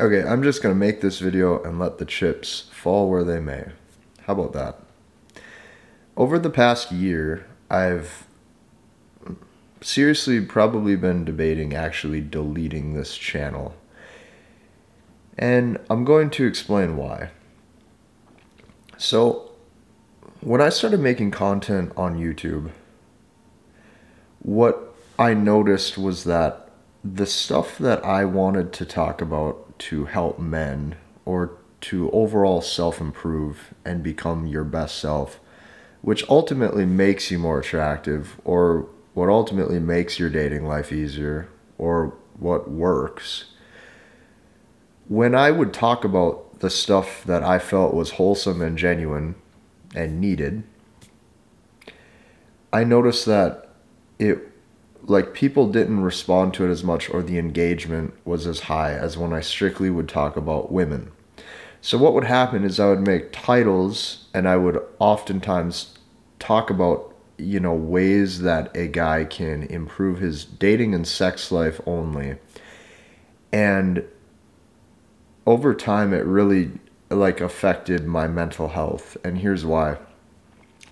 Okay, I'm just gonna make this video and let the chips fall where they may. How about that? Over the past year, I've seriously probably been debating actually deleting this channel. And I'm going to explain why. So, when I started making content on YouTube, what I noticed was that the stuff that I wanted to talk about to help men or to overall self improve and become your best self, which ultimately makes you more attractive, or what ultimately makes your dating life easier, or what works. When I would talk about the stuff that I felt was wholesome and genuine and needed, I noticed that it like people didn't respond to it as much or the engagement was as high as when I strictly would talk about women. So what would happen is I would make titles and I would oftentimes talk about you know ways that a guy can improve his dating and sex life only. And over time it really like affected my mental health and here's why.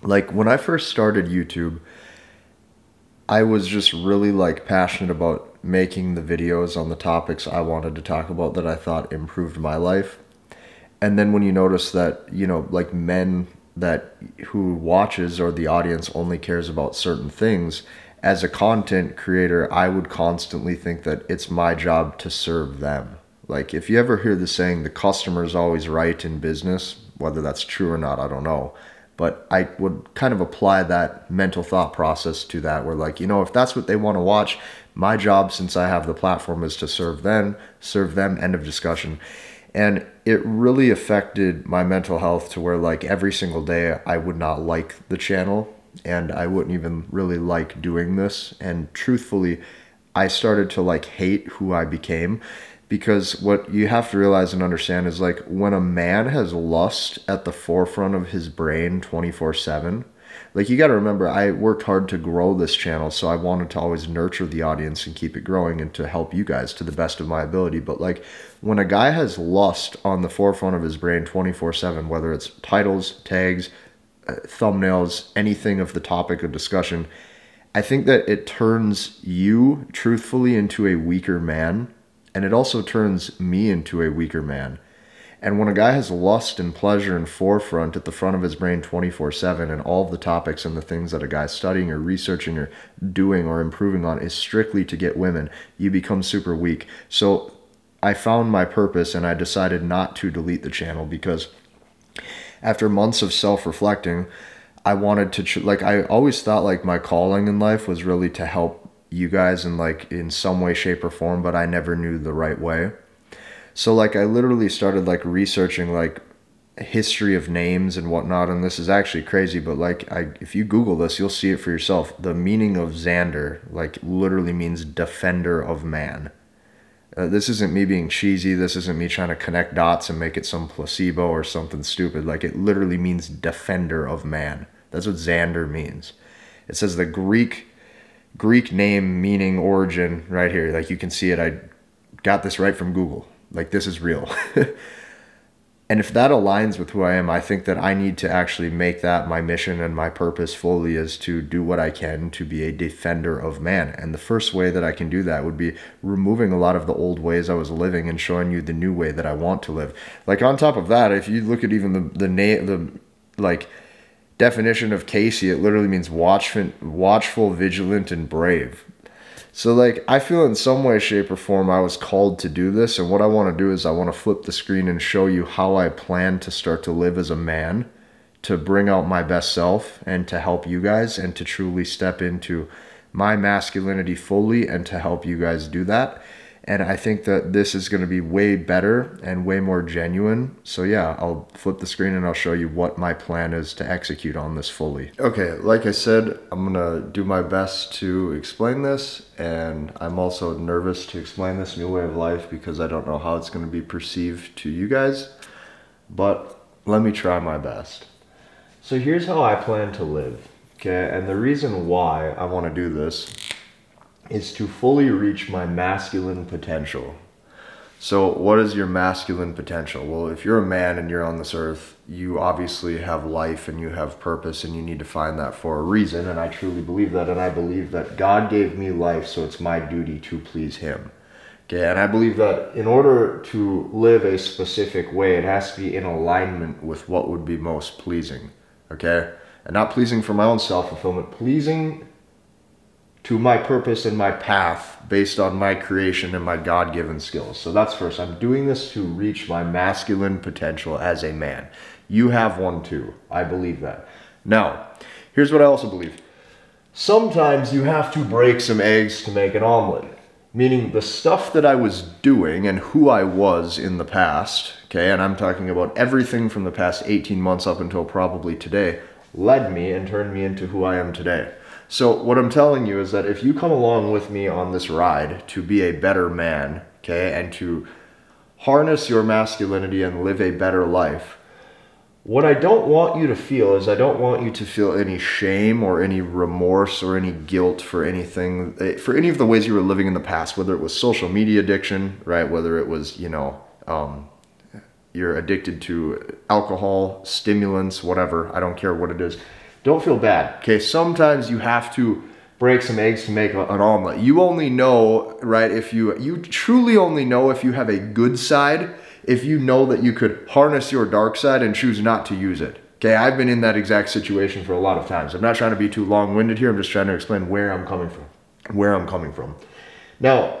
Like when I first started YouTube, I was just really like passionate about making the videos on the topics I wanted to talk about that I thought improved my life. And then when you notice that, you know, like men that who watches or the audience only cares about certain things, as a content creator, I would constantly think that it's my job to serve them. Like if you ever hear the saying the customer is always right in business, whether that's true or not, I don't know but I would kind of apply that mental thought process to that where like, you know, if that's what they want to watch, my job since I have the platform is to serve them, serve them, end of discussion. And it really affected my mental health to where like every single day I would not like the channel and I wouldn't even really like doing this. And truthfully, I started to like hate who I became because what you have to realize and understand is like when a man has lust at the forefront of his brain 24/7 like you got to remember I worked hard to grow this channel so I wanted to always nurture the audience and keep it growing and to help you guys to the best of my ability. But like when a guy has lust on the forefront of his brain 24/7 whether it's titles tags uh, thumbnails anything of the topic of discussion I think that it turns you truthfully into a weaker man and it also turns me into a weaker man. And when a guy has lust and pleasure and forefront at the front of his brain 24 7, and all of the topics and the things that a guy's studying or researching or doing or improving on is strictly to get women, you become super weak. So I found my purpose and I decided not to delete the channel because after months of self reflecting, I wanted to, like, I always thought like my calling in life was really to help you guys in like in some way shape or form but i never knew the right way. So like i literally started like researching like history of names and whatnot and this is actually crazy but like I, if you google this you'll see it for yourself. The meaning of Zander like literally means defender of man. Uh, this isn't me being cheesy. This isn't me trying to connect dots and make it some placebo or something stupid. Like it literally means defender of man. That's what Zander means. It says the greek Greek name meaning origin right here. Like you can see it. I got this right from Google. Like this is real. and if that aligns with who I am, I think that I need to actually make that my mission and my purpose fully is to do what I can to be a defender of man. And the first way that I can do that would be removing a lot of the old ways I was living and showing you the new way that I want to live. Like on top of that, if you look at even the the name the like definition of Casey, it literally means watchful, watchful, vigilant, and brave. So, like, I feel in some way, shape, or form I was called to do this. And what I want to do is I want to flip the screen and show you how I plan to start to live as a man, to bring out my best self, and to help you guys, and to truly step into my masculinity fully, and to help you guys do that. And I think that this is going to be way better and way more genuine. So, yeah, I'll flip the screen and I'll show you what my plan is to execute on this fully. Okay, like I said, I'm going to do my best to explain this. And I'm also nervous to explain this new way of life because I don't know how it's going to be perceived to you guys. But let me try my best. So, here's how I plan to live. Okay, and the reason why I want to do this is to fully reach my masculine potential. So, what is your masculine potential? Well, if you're a man and you're on this earth, you obviously have life and you have purpose, and you need to find that for a reason. And I truly believe that. And I believe that God gave me life, so it's my duty to please Him. Okay, and I believe that in order to live a specific way, it has to be in alignment with what would be most pleasing. Okay? And not pleasing for my own self fulfillment, pleasing to my purpose and my path based on my creation and my God given skills. So that's first. I'm doing this to reach my masculine potential as a man. You have one too. I believe that. Now, here's what I also believe sometimes you have to break some eggs to make an omelet. Meaning the stuff that I was doing and who I was in the past, okay, and I'm talking about everything from the past 18 months up until probably today, led me and turned me into who I am today. So, what I'm telling you is that if you come along with me on this ride to be a better man, okay, and to harness your masculinity and live a better life, what I don't want you to feel is I don't want you to feel any shame or any remorse or any guilt for anything, eh, for any of the ways you were living in the past, whether it was social media addiction, right? Whether it was, you know, um, you're addicted to alcohol, stimulants, whatever. I don't care what it is don't feel bad. Okay, sometimes you have to break some eggs to make an omelet. You only know, right, if you you truly only know if you have a good side, if you know that you could harness your dark side and choose not to use it. Okay, I've been in that exact situation for a lot of times. I'm not trying to be too long-winded here. I'm just trying to explain where I'm coming from. Where I'm coming from. Now,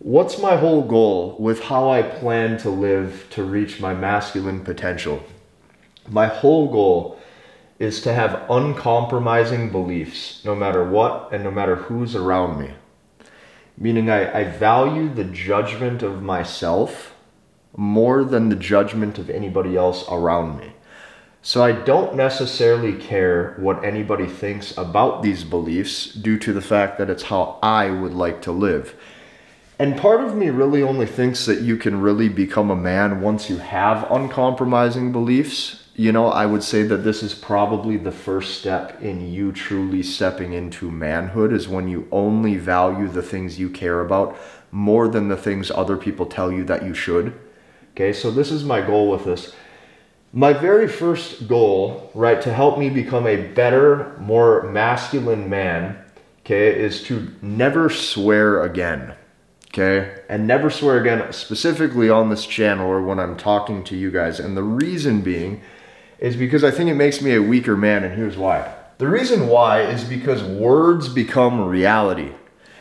what's my whole goal with how I plan to live to reach my masculine potential? My whole goal is to have uncompromising beliefs no matter what and no matter who's around me. Meaning, I, I value the judgment of myself more than the judgment of anybody else around me. So I don't necessarily care what anybody thinks about these beliefs due to the fact that it's how I would like to live. And part of me really only thinks that you can really become a man once you have uncompromising beliefs you know, I would say that this is probably the first step in you truly stepping into manhood is when you only value the things you care about more than the things other people tell you that you should. Okay, so this is my goal with this. My very first goal, right, to help me become a better, more masculine man, okay, is to never swear again. Okay, and never swear again, specifically on this channel or when I'm talking to you guys. And the reason being is because I think it makes me a weaker man, and here's why. The reason why is because words become reality.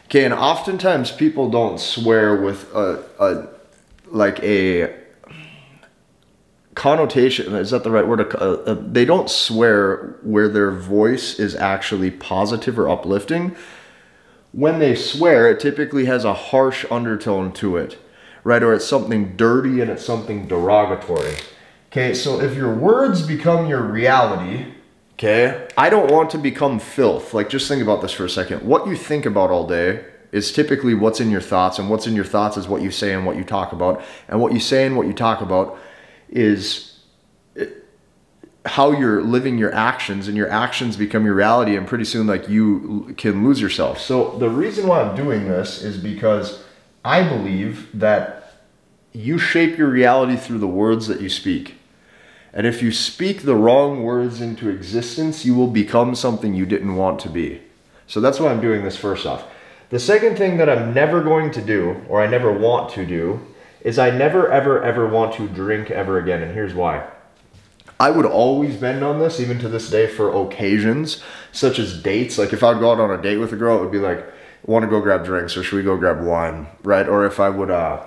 Okay, and oftentimes people don't swear with a, a like a connotation is that the right word uh, they don't swear where their voice is actually positive or uplifting when they swear it typically has a harsh undertone to it right or it's something dirty and it's something derogatory Okay, so if your words become your reality, okay, I don't want to become filth. Like, just think about this for a second. What you think about all day is typically what's in your thoughts, and what's in your thoughts is what you say and what you talk about. And what you say and what you talk about is eh, how you're living your actions, and your actions become your reality, and pretty soon, like, you can lose yourself. So, the reason why I'm doing this is because I believe that you shape your reality through the words that you speak. And if you speak the wrong words into existence, you will become something you didn't want to be. So that's why I'm doing this first off. The second thing that I'm never going to do, or I never want to do, is I never, ever, ever want to drink ever again. And here's why. I would always bend on this, even to this day, for occasions such as dates. Like if I'd go out on a date with a girl, it would be like, want to go grab drinks or should we go grab wine, right? Or if I would, uh,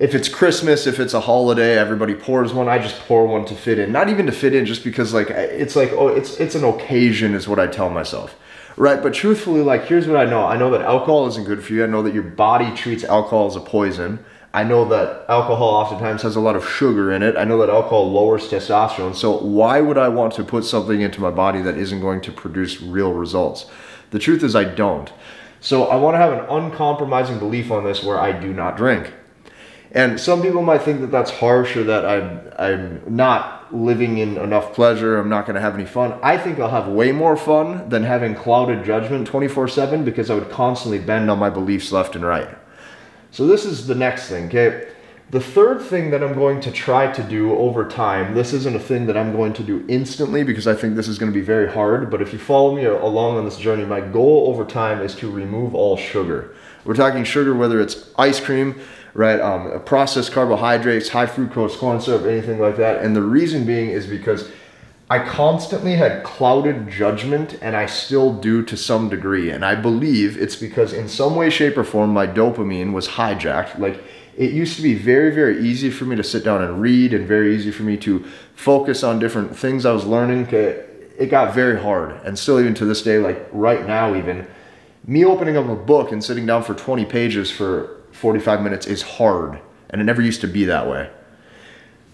if it's Christmas, if it's a holiday, everybody pours one. I just pour one to fit in. Not even to fit in, just because like it's like oh, it's it's an occasion, is what I tell myself, right? But truthfully, like here's what I know. I know that alcohol isn't good for you. I know that your body treats alcohol as a poison. I know that alcohol oftentimes has a lot of sugar in it. I know that alcohol lowers testosterone. So why would I want to put something into my body that isn't going to produce real results? The truth is I don't. So I want to have an uncompromising belief on this where I do not drink. And some people might think that that's harsh or that I'm, I'm not living in enough pleasure, I'm not going to have any fun. I think I'll have way more fun than having clouded judgment 24 7 because I would constantly bend on my beliefs left and right. So this is the next thing, okay? The third thing that I'm going to try to do over time, this isn't a thing that I'm going to do instantly because I think this is going to be very hard, but if you follow me along on this journey, my goal over time is to remove all sugar. We're talking sugar, whether it's ice cream, right, um, processed carbohydrates, high fructose corn syrup, anything like that. And the reason being is because I constantly had clouded judgment, and I still do to some degree. And I believe it's because, in some way, shape, or form, my dopamine was hijacked. Like, it used to be very, very easy for me to sit down and read and very easy for me to focus on different things I was learning. It got very hard. And still, even to this day, like right now, even me opening up a book and sitting down for 20 pages for 45 minutes is hard. And it never used to be that way.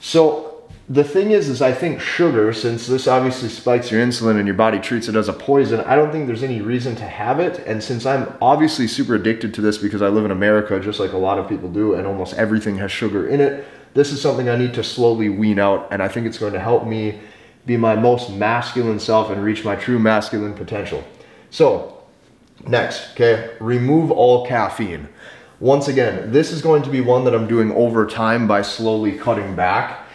So, the thing is is i think sugar since this obviously spikes your insulin and your body treats it as a poison i don't think there's any reason to have it and since i'm obviously super addicted to this because i live in america just like a lot of people do and almost everything has sugar in it this is something i need to slowly wean out and i think it's going to help me be my most masculine self and reach my true masculine potential so next okay remove all caffeine once again this is going to be one that i'm doing over time by slowly cutting back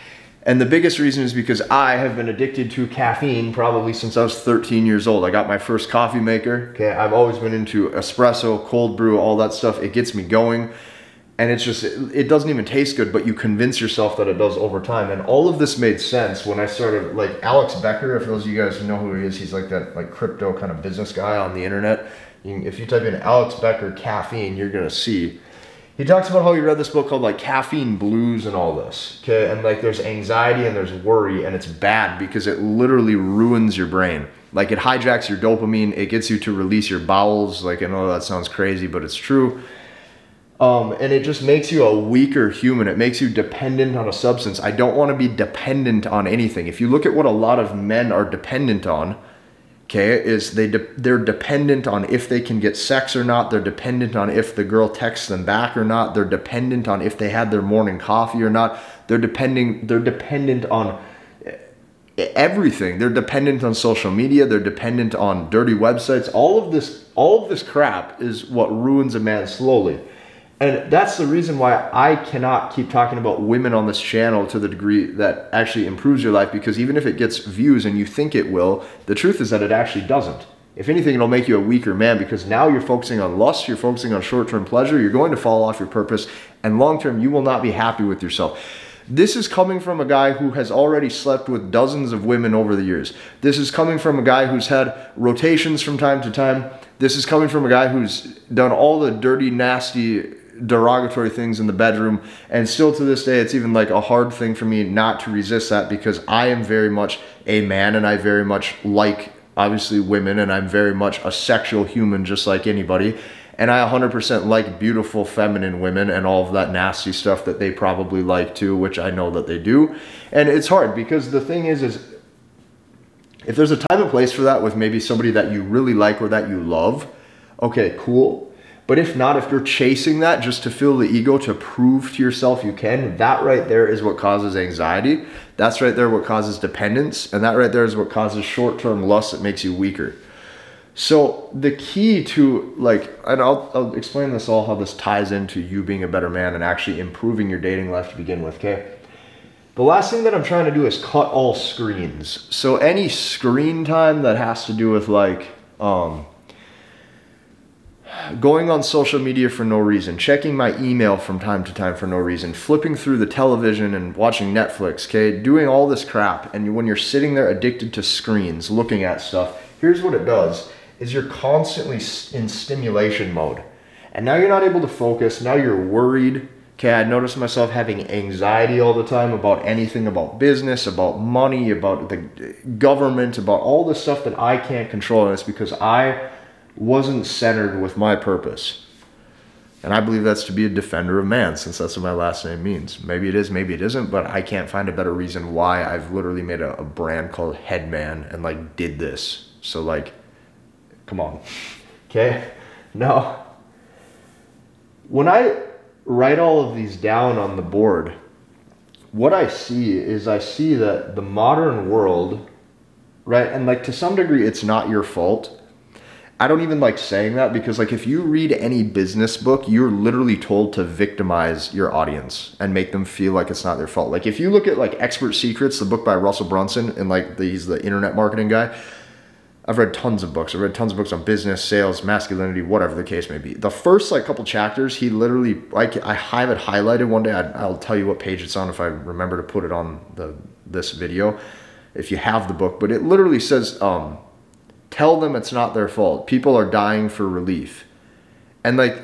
and the biggest reason is because I have been addicted to caffeine probably since I was 13 years old. I got my first coffee maker. Okay, I've always been into espresso, cold brew, all that stuff. It gets me going. And it's just, it doesn't even taste good, but you convince yourself that it does over time. And all of this made sense when I started, like Alex Becker, if those of you guys know who he is, he's like that like crypto kind of business guy on the internet. If you type in Alex Becker caffeine, you're to see. He talks about how he read this book called like caffeine blues and all this okay? And like there's anxiety and there's worry and it's bad because it literally ruins your brain. Like it hijacks your dopamine it gets you to release your bowels like i know that sounds crazy but it's true. Um, and it just makes you a weaker human. It makes you dependent on a substance. I don't want to be dependent on anything. If you look at what a lot of men are dependent on okay is they de- they're dependent on if they can get sex or not. They're dependent on if the girl texts them back or not. They're dependent on if they had their morning coffee or not. They're depending they're dependent on everything. They're dependent on social media. They're dependent on dirty websites. All of this all of this crap is what ruins a man slowly and that's the reason why I cannot keep talking about women on this channel to the degree that actually improves your life because even if it gets views and you think it will, the truth is that it actually doesn't. If anything, it'll make you a weaker man because now you're focusing on lust, you're focusing on short term pleasure, you're going to fall off your purpose, and long term, you will not be happy with yourself. This is coming from a guy who has already slept with dozens of women over the years. This is coming from a guy who's had rotations from time to time. This is coming from a guy who's done all the dirty, nasty derogatory things in the bedroom. And still to this day it's even like a hard thing for me not to resist that because I am very much a man and I very much like obviously women and I'm very much a sexual human just like anybody. And I 100% like beautiful feminine women and all of that nasty stuff that they probably like too which I know that they do. And it's hard because the thing is is if there's a time and place for that with maybe somebody that you really like or that you love okay cool but if not, if you're chasing that just to fill the ego to prove to yourself you can, that right there is what causes anxiety. That's right there what causes dependence. And that right there is what causes short term lust that makes you weaker. So the key to like, and I'll, I'll explain this all how this ties into you being a better man and actually improving your dating life to begin with, okay? The last thing that I'm trying to do is cut all screens. So any screen time that has to do with like, um, going on social media for no reason, checking my email from time to time for no reason, flipping through the television and watching Netflix, okay, doing all this crap. And when you're sitting there addicted to screens, looking at stuff, here's what it does is you're constantly in stimulation mode. And now you're not able to focus, now you're worried. Okay, I notice myself having anxiety all the time about anything about business, about money, about the uh, government, about all the stuff that I can't control. And it's because I wasn't centered with my purpose. And I believe that's to be a defender of man, since that's what my last name means. Maybe it is, maybe it isn't, but I can't find a better reason why I've literally made a, a brand called Headman and like did this. So, like, come on. Okay? No. When I write all of these down on the board, what I see is I see that the modern world, right, and like to some degree, it's not your fault I don't even like saying that because like if you read any business book, you're literally told to victimize your audience and make them feel like it's not their fault. Like if you look at like Expert Secrets, the book by Russell Brunson, and like the, he's the internet marketing guy. I've read tons of books. I've read tons of books on business, sales, masculinity, whatever the case may be. The first like couple chapters, he literally like I have it highlighted one day. I, will tell you what page it's on if I remember to put it on the this video, if you have the book. But it literally says, um, "Tell them it's not their fault. People are dying for relief," and like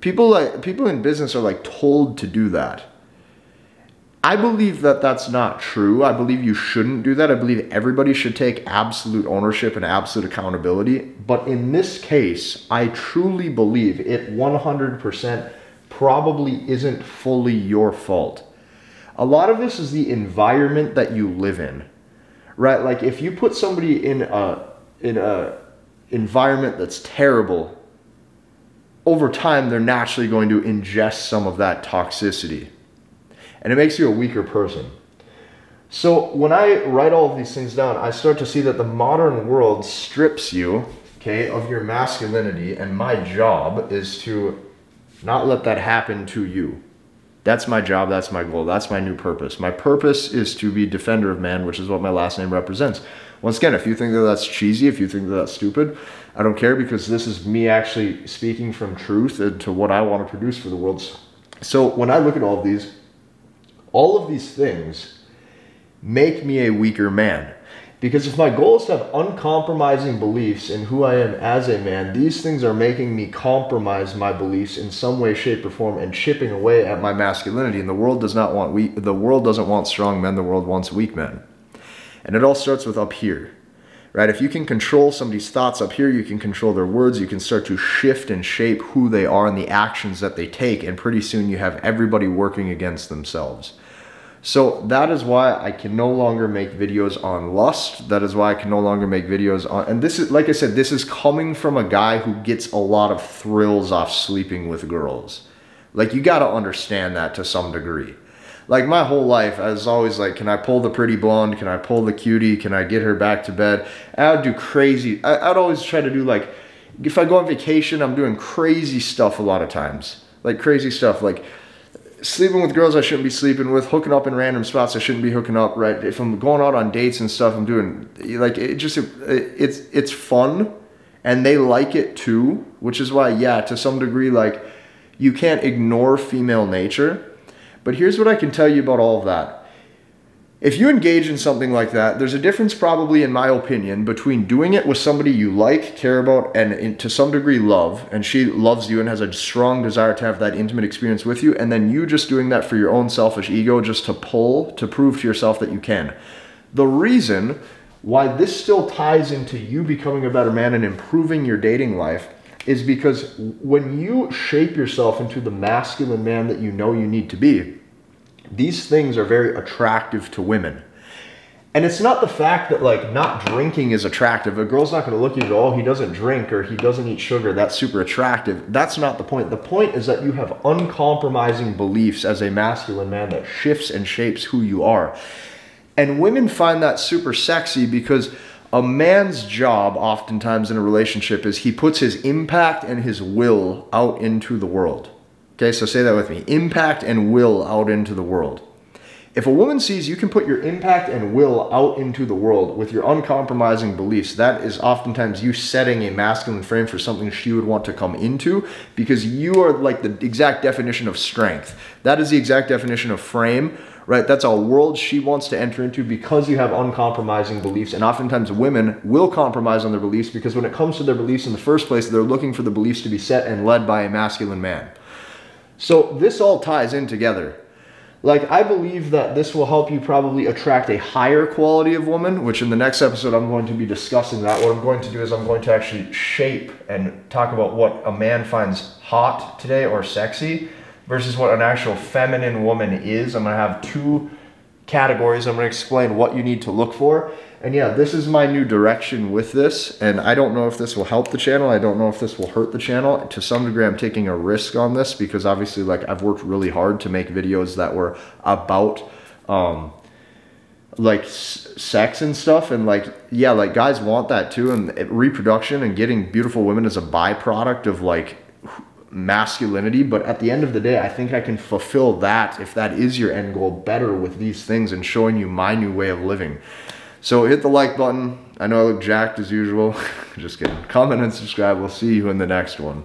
people like people in business are like told to do that I believe that that's not true. I believe you shouldn't do that. I believe everybody should take absolute ownership and absolute accountability. But in this case, I truly believe it 100% probably isn't fully your fault. A lot of this is the environment that you live in. Right? Like if you put somebody in a in a environment that's terrible, over time they're naturally going to ingest some of that toxicity and it makes you a weaker person. So when I write all of these things down, I start to see that the modern world strips you, okay, of your masculinity, and my job is to not let that happen to you. That's my job, that's my goal, that's my new purpose. My purpose is to be defender of man, which is what my last name represents. Once again, if you think that that's cheesy, if you think that that's stupid, I don't care because this is me actually speaking from truth and to what I want to produce for the world. So when I look at all of these, all of these things make me a weaker man. Because if my goal is to have uncompromising beliefs in who I am as a man, these things are making me compromise my beliefs in some way, shape, or form and chipping away at my masculinity. And the world does not want weak the world doesn't want strong men, the world wants weak men. And it all starts with up here. Right? If you can control somebody's thoughts up here, you can control their words, you can start to shift and shape who they are and the actions that they take, and pretty soon you have everybody working against themselves. So that is why I can no longer make videos on lust. That is why I can no longer make videos on, and this is, like I said, this is coming from a guy who gets a lot of thrills off sleeping with girls. Like, you gotta understand that to some degree. Like, my whole life, I was always like, can I pull the pretty blonde? Can I pull the cutie? Can I get her back to bed? And I would do crazy, I, I'd always try to do like, if I go on vacation, I'm doing crazy stuff a lot of times. Like, crazy stuff. Like, sleeping with girls I shouldn't be sleeping with, hooking up in random spots I shouldn't be hooking up. Right? If I'm going out on dates and stuff, I'm doing like it just it, it's it's fun, and they like it too. Which is why, yeah, to some degree, like you can't ignore female nature. But here's what I can tell you about all of that if you engage in something like that, there's a difference, probably, in my opinion, between doing it with somebody you like, care about, and to some degree love, and she loves you and has a strong desire to have that intimate experience with you, and then you just doing that for your own selfish ego just to pull, to prove to yourself that you can. The reason why this still ties into you becoming a better man and improving your dating life is because when you shape yourself into the masculine man that you know you need to be, these things are very attractive to women. And it's not the fact that like not drinking is attractive. A girl's not going to look at you "Oh, he doesn't drink or he doesn't eat sugar. That's super attractive." That's not the point. The point is that you have uncompromising beliefs as a masculine man that shifts and shapes who you are. And women find that super sexy because a man's job oftentimes in a relationship is he puts his impact and his will out into the world. Okay, so say that with me impact and will out into the world. If a woman sees you can put your impact and will out into the world with your uncompromising beliefs, that is oftentimes you setting a masculine frame for something she would want to come into because you are like the exact definition of strength. That is the exact definition of frame, right? That's a world she wants to enter into because you have uncompromising beliefs. And oftentimes women will compromise on their beliefs because when it comes to their beliefs in the first place, they're looking for the beliefs to be set and led by a masculine man. So this all ties in together. Like, I believe that this will help you probably attract a higher quality of woman, which in the next episode I'm going to be discussing that. What I'm going to do is I'm going to actually shape and talk about what a man finds hot today or sexy versus what an actual feminine woman is. I'm going to have two categories. I'm going to explain what you need to look for. And yeah, this is my new direction with this. And I don't know if this will help the channel. I don't know if this will hurt the channel. To some degree, I'm taking a risk on this because obviously, like, I've worked really hard to make videos that were about um, like sex and stuff and like yeah like guys want that too and reproduction and getting beautiful women is a byproduct of like masculinity but at the end of the day i think i can fulfill that if that is your end goal better with these things and showing you my new way of living. So hit the like button. I know i look jacked as usual. Just kidding. Comment and subscribe. We'll see you in the next one